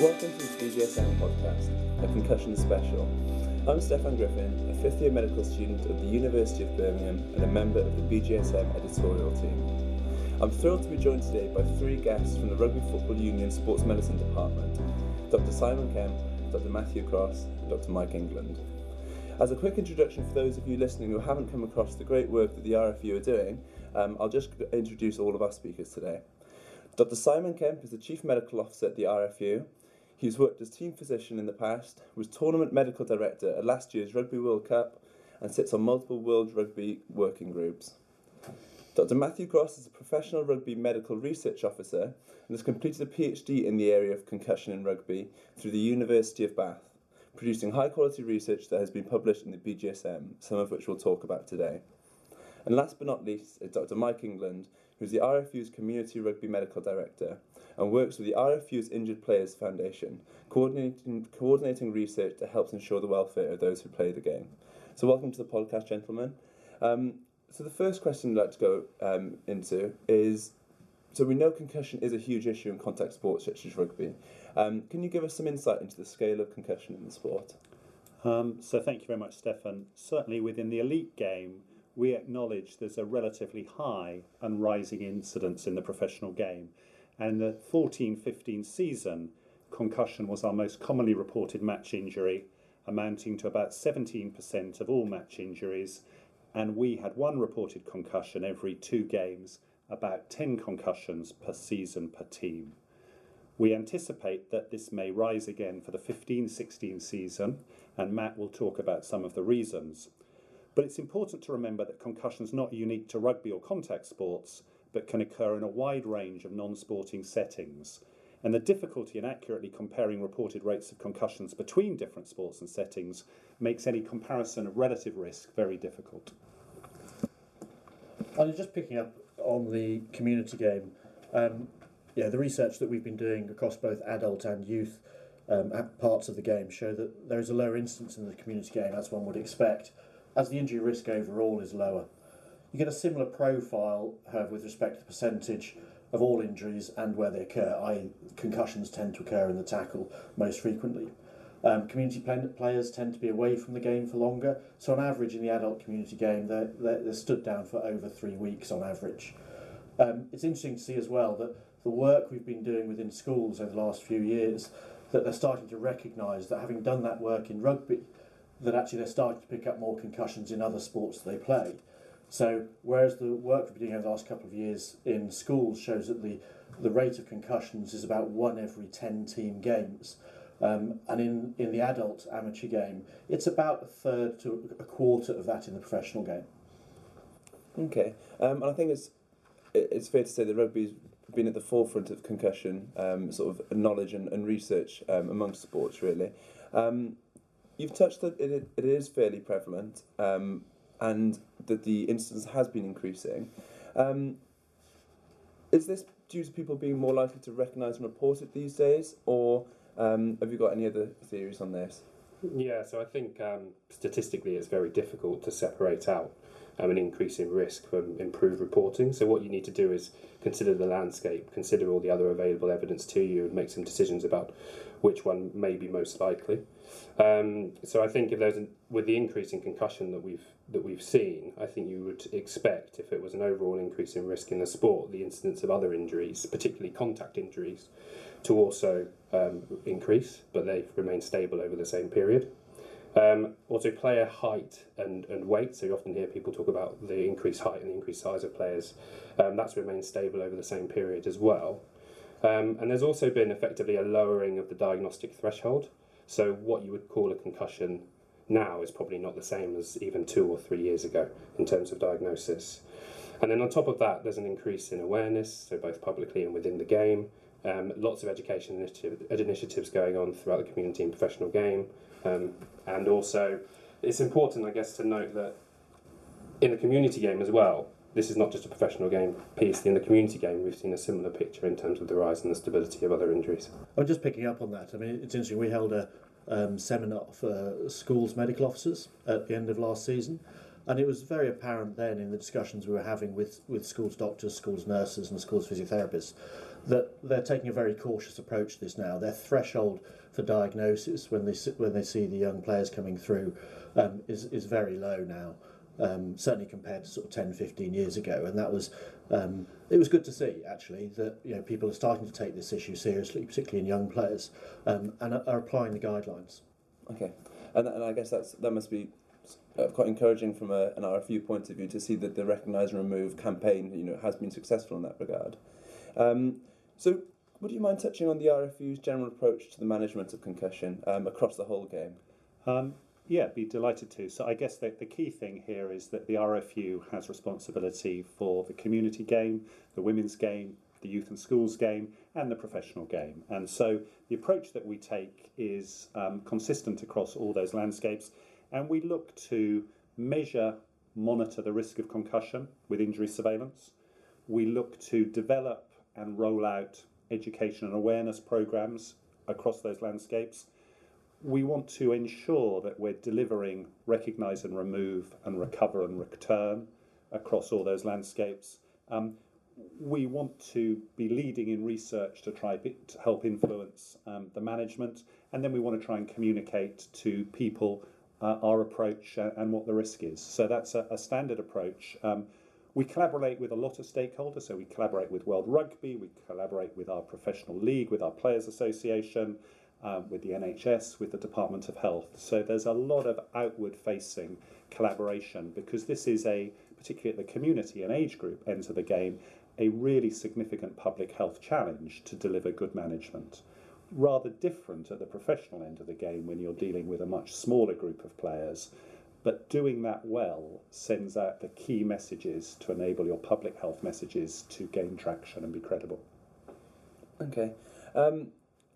Welcome to the BJSM podcast, a concussion special. I'm Steffan Griffin, a fifth year medical student at the University of Birmingham and a member of the BJSM editorial team. I'm thrilled to be joined today by three guests from the Rugby Football Union Sports Medicine Department Dr. Simon Kemp, Dr. Matthew Cross, and Dr. Mike England. As a quick introduction for those of you listening who haven't come across the great work that the RFU are doing, um, I'll just introduce all of our speakers today. Dr. Simon Kemp is the Chief Medical Officer at the RFU. He's worked as team physician in the past, was Tournament Medical Director at last year's Rugby World Cup, and sits on multiple World Rugby working groups. Dr. Matthew Cross is a professional rugby medical research officer and has completed a PhD in the area of concussion in rugby through the University of Bath, producing high quality research that has been published in the BJSM, some of which we'll talk about today. And last but not least is Dr. Mike England, who's the RFU's Community Rugby Medical Director and works with the RFU's Injured Players Foundation, coordinating, coordinating research that helps ensure the welfare of those who play the game. So, welcome to the podcast, gentlemen. Um, so, the first question I'd like to go um, into is so we know concussion is a huge issue in contact sports such as rugby. Um, can you give us some insight into the scale of concussion in the sport? Um, so thank you very much, Steffan. Certainly within the elite game, we acknowledge there's a relatively high and rising incidence in the professional game. And the 14-15 season, concussion was our most commonly reported match injury, amounting to about 17% of all match injuries. And we had one reported concussion every two games, about 10 concussions per season per team. We anticipate that this may rise again for the 15 16 season, and Matt will talk about some of the reasons. But it's important to remember that concussion is not unique to rugby or contact sports, but can occur in a wide range of non sporting settings. And the difficulty in accurately comparing reported rates of concussions between different sports and settings makes any comparison of relative risk very difficult. And just picking up on the community game, um, yeah, the research that we've been doing across both adult and youth um, parts of the game show that there is a lower incidence in the community game, as one would expect, as the injury risk overall is lower. You get a similar profile, with respect to the percentage of all injuries and where they occur, concussions tend to occur in the tackle most frequently. Um, community play- players tend to be away from the game for longer, so on average in the adult community game, they're, they're, they're stood down for over three weeks on average. Um, it's interesting to see as well that the work we've been doing within schools over the last few years, that they're starting to recognise that having done that work in rugby, that actually they're starting to pick up more concussions in other sports that they play. So whereas the work we've been doing over the last couple of years in schools shows that the, the rate of concussions is about one every 10 team games, um, and in, in the adult amateur game, it's about a third to a quarter of that in the professional game. Okay, um, and I think it's it's fair to say that rugby's been at the forefront of concussion um, sort of knowledge and, and research um, amongst sports, really. Um, you've touched that it, it is fairly prevalent um, and that the incidence has been increasing. Um, is this due to people being more likely to recognise and report it these days, or um, have you got any other theories on this? Yeah, so I think um, statistically it's very difficult to separate out um, an increase in risk from improved reporting. So what you need to do is consider the landscape, consider all the other available evidence to you, and make some decisions about which one may be most likely. Um, so I think if there's an, with the increase in concussion that we've that we've seen, I think you would expect if it was an overall increase in risk in the sport, the incidence of other injuries, particularly contact injuries, to also um, increase, but they've remained stable over the same period. Um, also, player height and, and weight. So, you often hear people talk about the increased height and the increased size of players. Um, that's remained stable over the same period as well. Um, and there's also been effectively a lowering of the diagnostic threshold. So, what you would call a concussion now is probably not the same as even two or three years ago in terms of diagnosis. And then on top of that, there's an increase in awareness, so both publicly and within the game. Um, lots of education initiative, initiatives going on throughout the community and professional game. Um, and also, it's important, I guess, to note that in the community game as well, this is not just a professional game piece. In the community game, we've seen a similar picture in terms of the rise and the stability of other injuries. I'm just picking up on that. I mean, it's interesting. We held a um, seminar for schools medical officers at the end of last season. And it was very apparent then in the discussions we were having with, with schools doctors, schools nurses, and schools physiotherapists that they're taking a very cautious approach to this now. Their threshold for diagnosis when they when they see the young players coming through um, is is very low now. Um, certainly compared to sort of 10, 15 years ago, and that was um, it was good to see actually that you know people are starting to take this issue seriously, particularly in young players, um, and are, are applying the guidelines. Okay, and, and I guess that's that must be uh, quite encouraging from a, an RFU point of view to see that the recognise and remove campaign you know has been successful in that regard. Um, so, would you mind touching on the RFU's general approach to the management of concussion um, across the whole game? Yeah, be delighted to. So I guess the, the key thing here is that the RFU has responsibility for the community game, the women's game, the youth and schools game, and the professional game. And so the approach that we take is um, consistent across all those landscapes, and we look to measure, monitor the risk of concussion with injury surveillance. We look to develop and roll out education and awareness programs across those landscapes. We want to ensure that we're delivering recognise and remove and recover and return across all those landscapes. Um, we want to be leading in research to try to help influence um, the management, and then we want to try and communicate to people uh, our approach and what the risk is. So that's a, a standard approach. Um, we collaborate with a lot of stakeholders, so we collaborate with World Rugby, we collaborate with our professional league, with our Players Association, um, with the NHS, with the Department of Health. So there's a lot of outward facing collaboration because this is a, particularly at the community and age group ends of the game, a really significant public health challenge to deliver good management. Rather different at the professional end of the game when you're dealing with a much smaller group of players but doing that well sends out the key messages to enable your public health messages to gain traction and be credible. Okay. Um,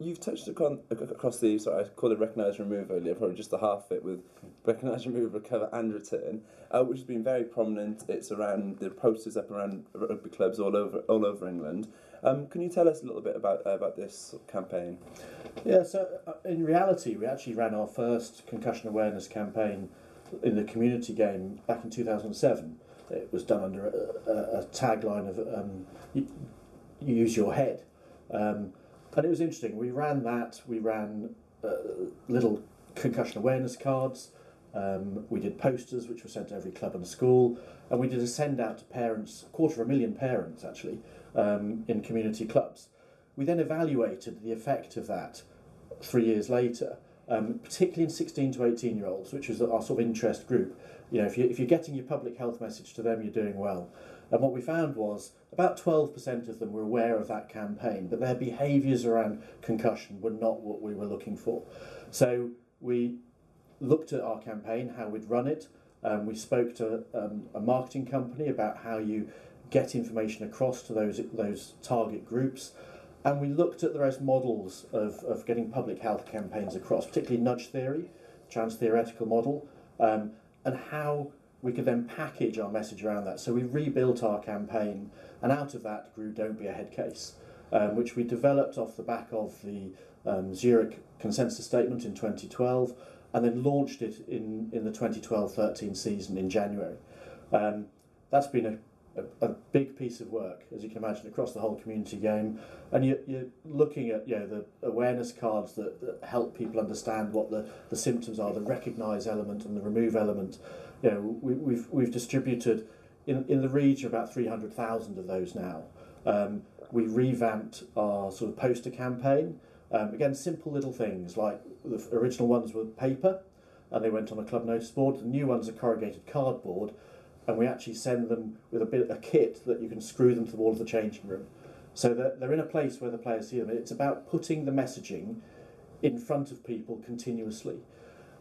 you've touched upon, across the, sorry, I called it recognise remove earlier, probably just the half of it with recognise remove, recover and return, uh, which has been very prominent. It's around, the posters up around rugby clubs all over, all over England. Um, can you tell us a little bit about, uh, about this campaign? Yeah, so uh, in reality, we actually ran our first concussion awareness campaign in the community game back in 2007. It was done under a, a, a tagline of um, "Use your head," um, and it was interesting. We ran that. We ran uh, little concussion awareness cards. Um, we did posters which were sent to every club and school, and we did a send out to parents, a quarter of a million parents actually, um, in community clubs. We then evaluated the effect of that three years later um, particularly in 16 to 18 year olds, which was our sort of interest group. You know, if, you, if you're getting your public health message to them, you're doing well. And what we found was about 12% of them were aware of that campaign, but their behaviours around concussion were not what we were looking for. So we looked at our campaign, how we'd run it. Um, we spoke to um, a marketing company about how you get information across to those those target groups. And we looked at the various models of, of getting public health campaigns across, particularly nudge theory, trans theoretical model, um, and how we could then package our message around that. So we rebuilt our campaign, and out of that grew Don't Be a Head Case, um, which we developed off the back of the um, Zurich Consensus Statement in 2012, and then launched it in, in the 2012 13 season in January. Um, that's been a a, a, big piece of work, as you can imagine, across the whole community game. And you, you're looking at you know, the awareness cards that, that help people understand what the, the symptoms are, the recognise element and the remove element. You know, we, we've, we've distributed in, in the region about 300,000 of those now. Um, we revamped our sort of poster campaign. Um, again, simple little things like the original ones were paper and they went on a club notice board. The new ones are corrugated cardboard and we actually send them with a bit a kit that you can screw them to the wall of the changing room, so that they're in a place where the players see them. It's about putting the messaging in front of people continuously.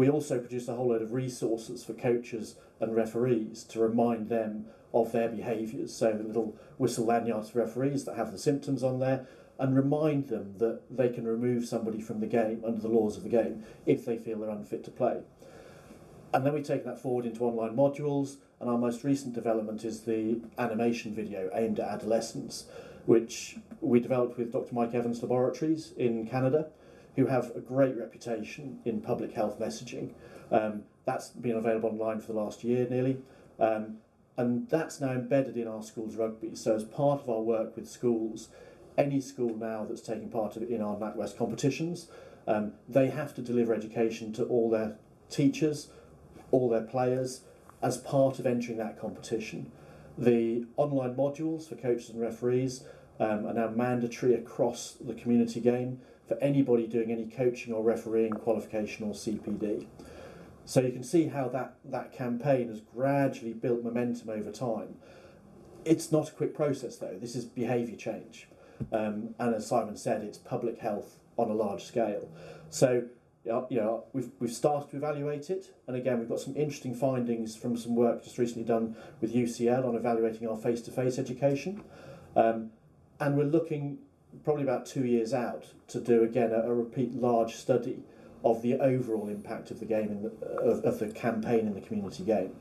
We also produce a whole load of resources for coaches and referees to remind them of their behaviours. So the little whistle lanyards for referees that have the symptoms on there, and remind them that they can remove somebody from the game under the laws of the game if they feel they're unfit to play. And then we take that forward into online modules and our most recent development is the animation video aimed at adolescents, which we developed with Dr. Mike Evans Laboratories in Canada, who have a great reputation in public health messaging. Um, that's been available online for the last year nearly. Um, and that's now embedded in our school's rugby. So, as part of our work with schools, any school now that's taking part in our NatWest competitions, um, they have to deliver education to all their teachers, all their players, as part of entering that competition. The online modules for coaches and referees um, are now mandatory across the community game for anybody doing any coaching or refereeing qualification or CPD. So you can see how that, that campaign has gradually built momentum over time. It's not a quick process though, this is behaviour change. Um, and as Simon said, it's public health on a large scale. So you know, we've, we've started to evaluate it, and again, we've got some interesting findings from some work just recently done with UCL on evaluating our face to face education. Um, and we're looking probably about two years out to do again a, a repeat large study of the overall impact of the game the, of, of the campaign in the community game.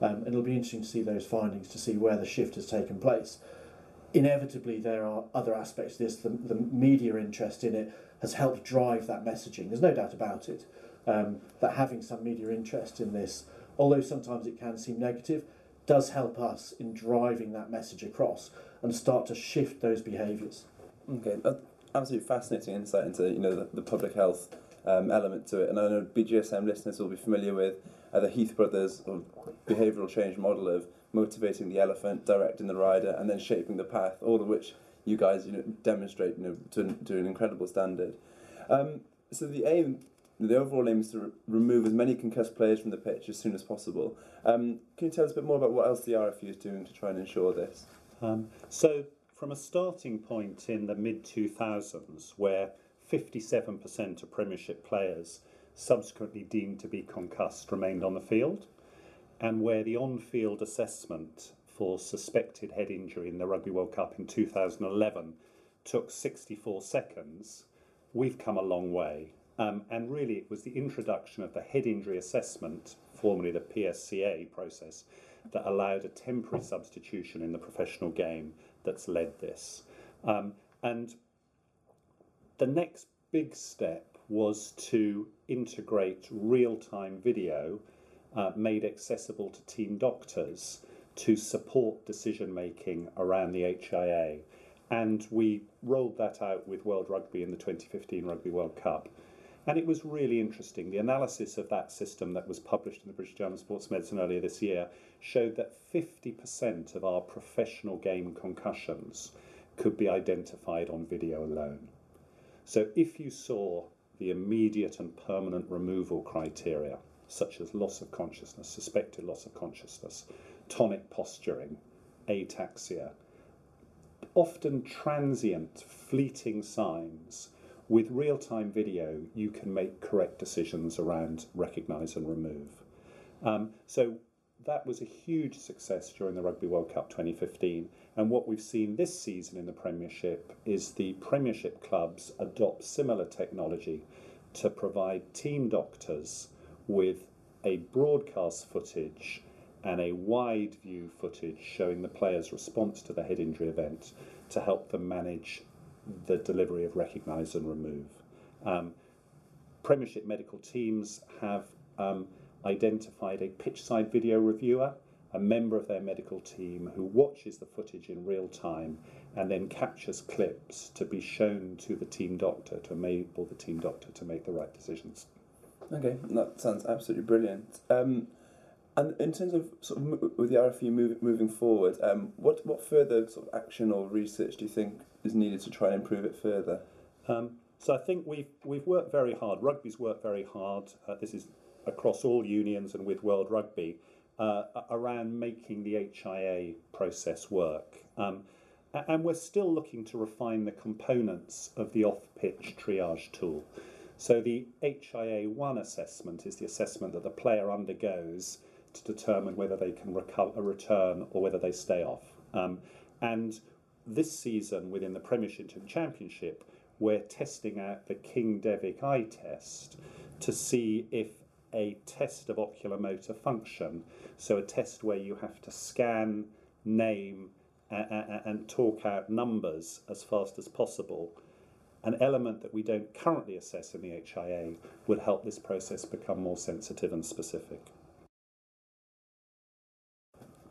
Um, and it'll be interesting to see those findings to see where the shift has taken place. Inevitably, there are other aspects to this. The, the media interest in it has helped drive that messaging. There's no doubt about it. Um, that having some media interest in this, although sometimes it can seem negative, does help us in driving that message across and start to shift those behaviours. Okay, that's absolutely fascinating insight into you know the, the public health um, element to it, and I know BJSM listeners will be familiar with uh, the Heath Brothers behavioural change model of motivating the elephant, directing the rider, and then shaping the path. All of which you guys you know demonstrate you know to, to an incredible standard. Um, so the aim, the overall aim is to re- remove as many concussed players from the pitch as soon as possible. Um, can you tell us a bit more about what else the RFU is doing to try and ensure this? Um, so from a starting point in the mid 2000s, where 57% of Premiership players subsequently deemed to be concussed remained on the field, and where the on field assessment for suspected head injury in the Rugby World Cup in 2011 took 64 seconds, we've come a long way. Um, and really, it was the introduction of the head injury assessment, formerly the PSCA process, that allowed a temporary substitution in the professional game that's led this. Um, and the next big step was to integrate real time video uh, made accessible to team doctors to support decision making around the HIA. And we rolled that out with World Rugby in the 2015 Rugby World Cup. And it was really interesting. The analysis of that system that was published in the British Journal of Sports Medicine earlier this year showed that 50% of our professional game concussions could be identified on video alone. So if you saw the immediate and permanent removal criteria, such as loss of consciousness, suspected loss of consciousness, tonic posturing, ataxia, often transient, fleeting signs. With real time video, you can make correct decisions around recognise and remove. Um, so that was a huge success during the Rugby World Cup 2015. And what we've seen this season in the Premiership is the Premiership clubs adopt similar technology to provide team doctors with a broadcast footage and a wide view footage showing the player's response to the head injury event to help them manage the delivery of recognise and remove. Um, Premiership medical teams have um, identified a pitchside video reviewer, a member of their medical team who watches the footage in real time and then captures clips to be shown to the team doctor to enable the team doctor to make the right decisions. Okay, that sounds absolutely brilliant. Um, and in terms of sort of with the RFU move, moving forward, um, what what further sort of action or research do you think is needed to try and improve it further? Um, so I think we've we've worked very hard. Rugby's worked very hard. Uh, this is across all unions and with World Rugby uh, around making the HIA process work. Um, and we're still looking to refine the components of the off-pitch triage tool. So the HIA one assessment is the assessment that the player undergoes to determine whether they can recover, return or whether they stay off. Um, and this season within the Premiership and Championship, we're testing out the King Devick eye test to see if a test of oculomotor function, so a test where you have to scan, name, and talk out numbers as fast as possible, an element that we don't currently assess in the HIA would help this process become more sensitive and specific.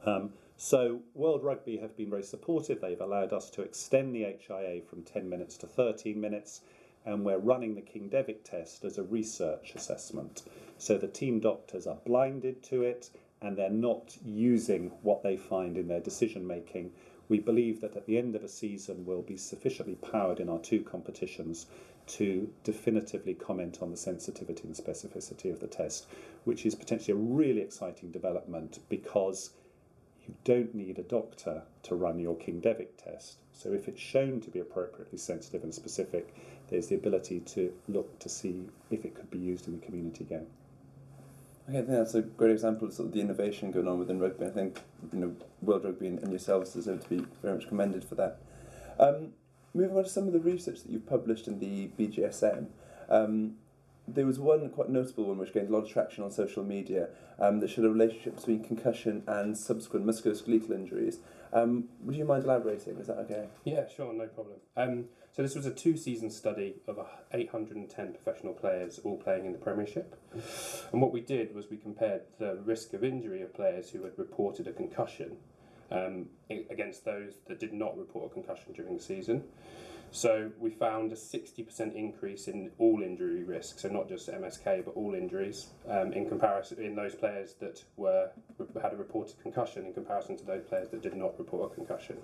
Um, so, World Rugby have been very supportive. They've allowed us to extend the HIA from 10 minutes to 13 minutes, and we're running the King Devick test as a research assessment. So, the team doctors are blinded to it and they're not using what they find in their decision making. We believe that at the end of a season, we'll be sufficiently powered in our two competitions to definitively comment on the sensitivity and specificity of the test, which is potentially a really exciting development because you don't need a doctor to run your King Devick test. So if it's shown to be appropriately sensitive and specific, there's the ability to look to see if it could be used in the community game. Okay, I think that's a great example of sort of the innovation going on within rugby. I think you know World Rugby and, and yourselves deserve to be very much commended for that. Um, moving on to some of the research that you've published in the BJSM. Um, there was one quite notable one which gained a lot of traction on social media um, that showed a relationship between concussion and subsequent musculoskeletal injuries. Um, would you mind elaborating? Is that okay? Yeah, sure, no problem. Um, so this was a two-season study of 810 professional players, all playing in the Premiership. And what we did was we compared the risk of injury of players who had reported a concussion um, against those that did not report a concussion during the season. So we found a 60% increase in all injury risk, so not just MSK but all injuries um, in comparison in those players that were had a reported concussion in comparison to those players that did not report a concussion.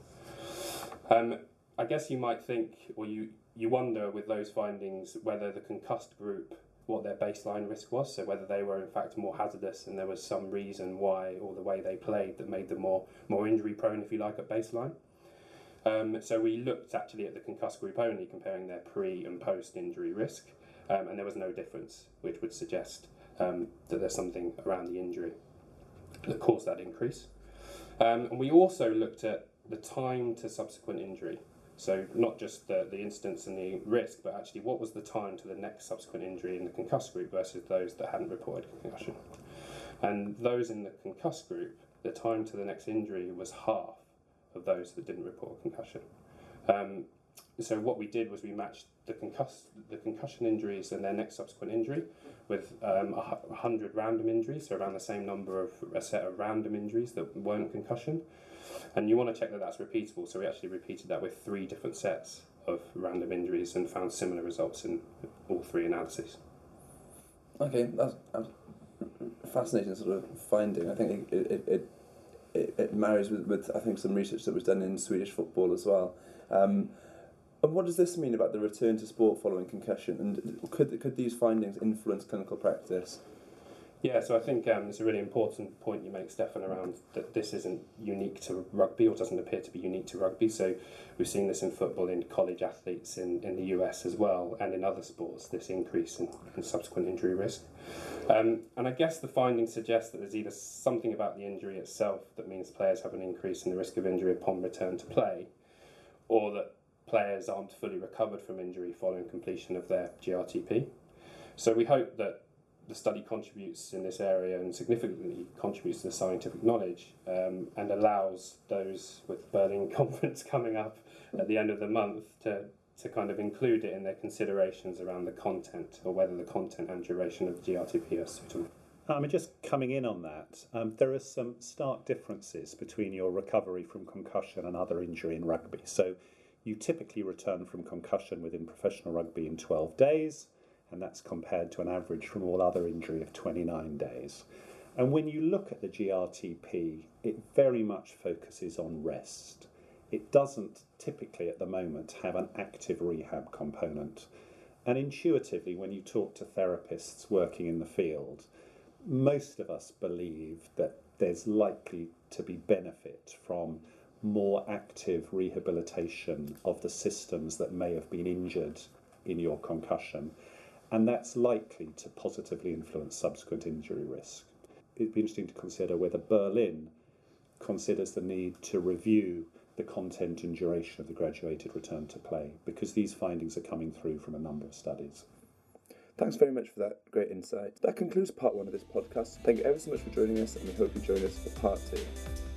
Um, I guess you might think, or you you wonder with those findings whether the concussed group what their baseline risk was, so whether they were in fact more hazardous and there was some reason why or the way they played that made them more more injury prone, if you like, at baseline. Um, so we looked actually at the concussed group only, comparing their pre and post injury risk, um, and there was no difference, which would suggest um, that there's something around the injury that caused that increase. Um, and we also looked at the time to subsequent injury. So not just the, the incidence and the risk, but actually what was the time to the next subsequent injury in the concussed group versus those that hadn't reported concussion. And those in the concussed group, the time to the next injury was half of those that didn't report concussion. Um, so what we did was we matched the, concuss- the concussion injuries and their next subsequent injury with um, a 100 random injuries, so around the same number of a set of random injuries that weren't concussion. And you want to check that that's repeatable, so we actually repeated that with three different sets of random injuries and found similar results in all three analyses. Okay, that's, a fascinating sort of finding. I think it, it, it it, it marries with, with I think some research that was done in Swedish football as well. Um, and what does this mean about the return to sport following concussion? And could could these findings influence clinical practice? Yeah, so I think um, it's a really important point you make, Steffan, around that this isn't unique to rugby or doesn't appear to be unique to rugby. So we've seen this in football, in college athletes in, in the US as well, and in other sports, this increase in, in subsequent injury risk. Um, and I guess the findings suggest that there's either something about the injury itself that means players have an increase in the risk of injury upon return to play, or that players aren't fully recovered from injury following completion of their GRTP. So we hope that the study contributes in this area and significantly contributes to the scientific knowledge um, and allows those with the Berlin conference coming up at the end of the month to, to kind of include it in their considerations around the content or whether the content and duration of the GRTP are suitable. I mean, just coming in on that, um, there are some stark differences between your recovery from concussion and other injury in rugby. So, you typically return from concussion within professional rugby in 12 days and that's compared to an average from all other injury of 29 days. And when you look at the GRTP, it very much focuses on rest. It doesn't typically at the moment have an active rehab component. And intuitively, when you talk to therapists working in the field, most of us believe that there's likely to be benefit from more active rehabilitation of the systems that may have been injured in your concussion and that's likely to positively influence subsequent injury risk. It'd be interesting to consider whether Berlin considers the need to review the content and duration of the graduated return to play because these findings are coming through from a number of studies. Thanks very much for that great insight. That concludes part one of this podcast. Thank you ever so much for joining us, and we hope you join us for part two.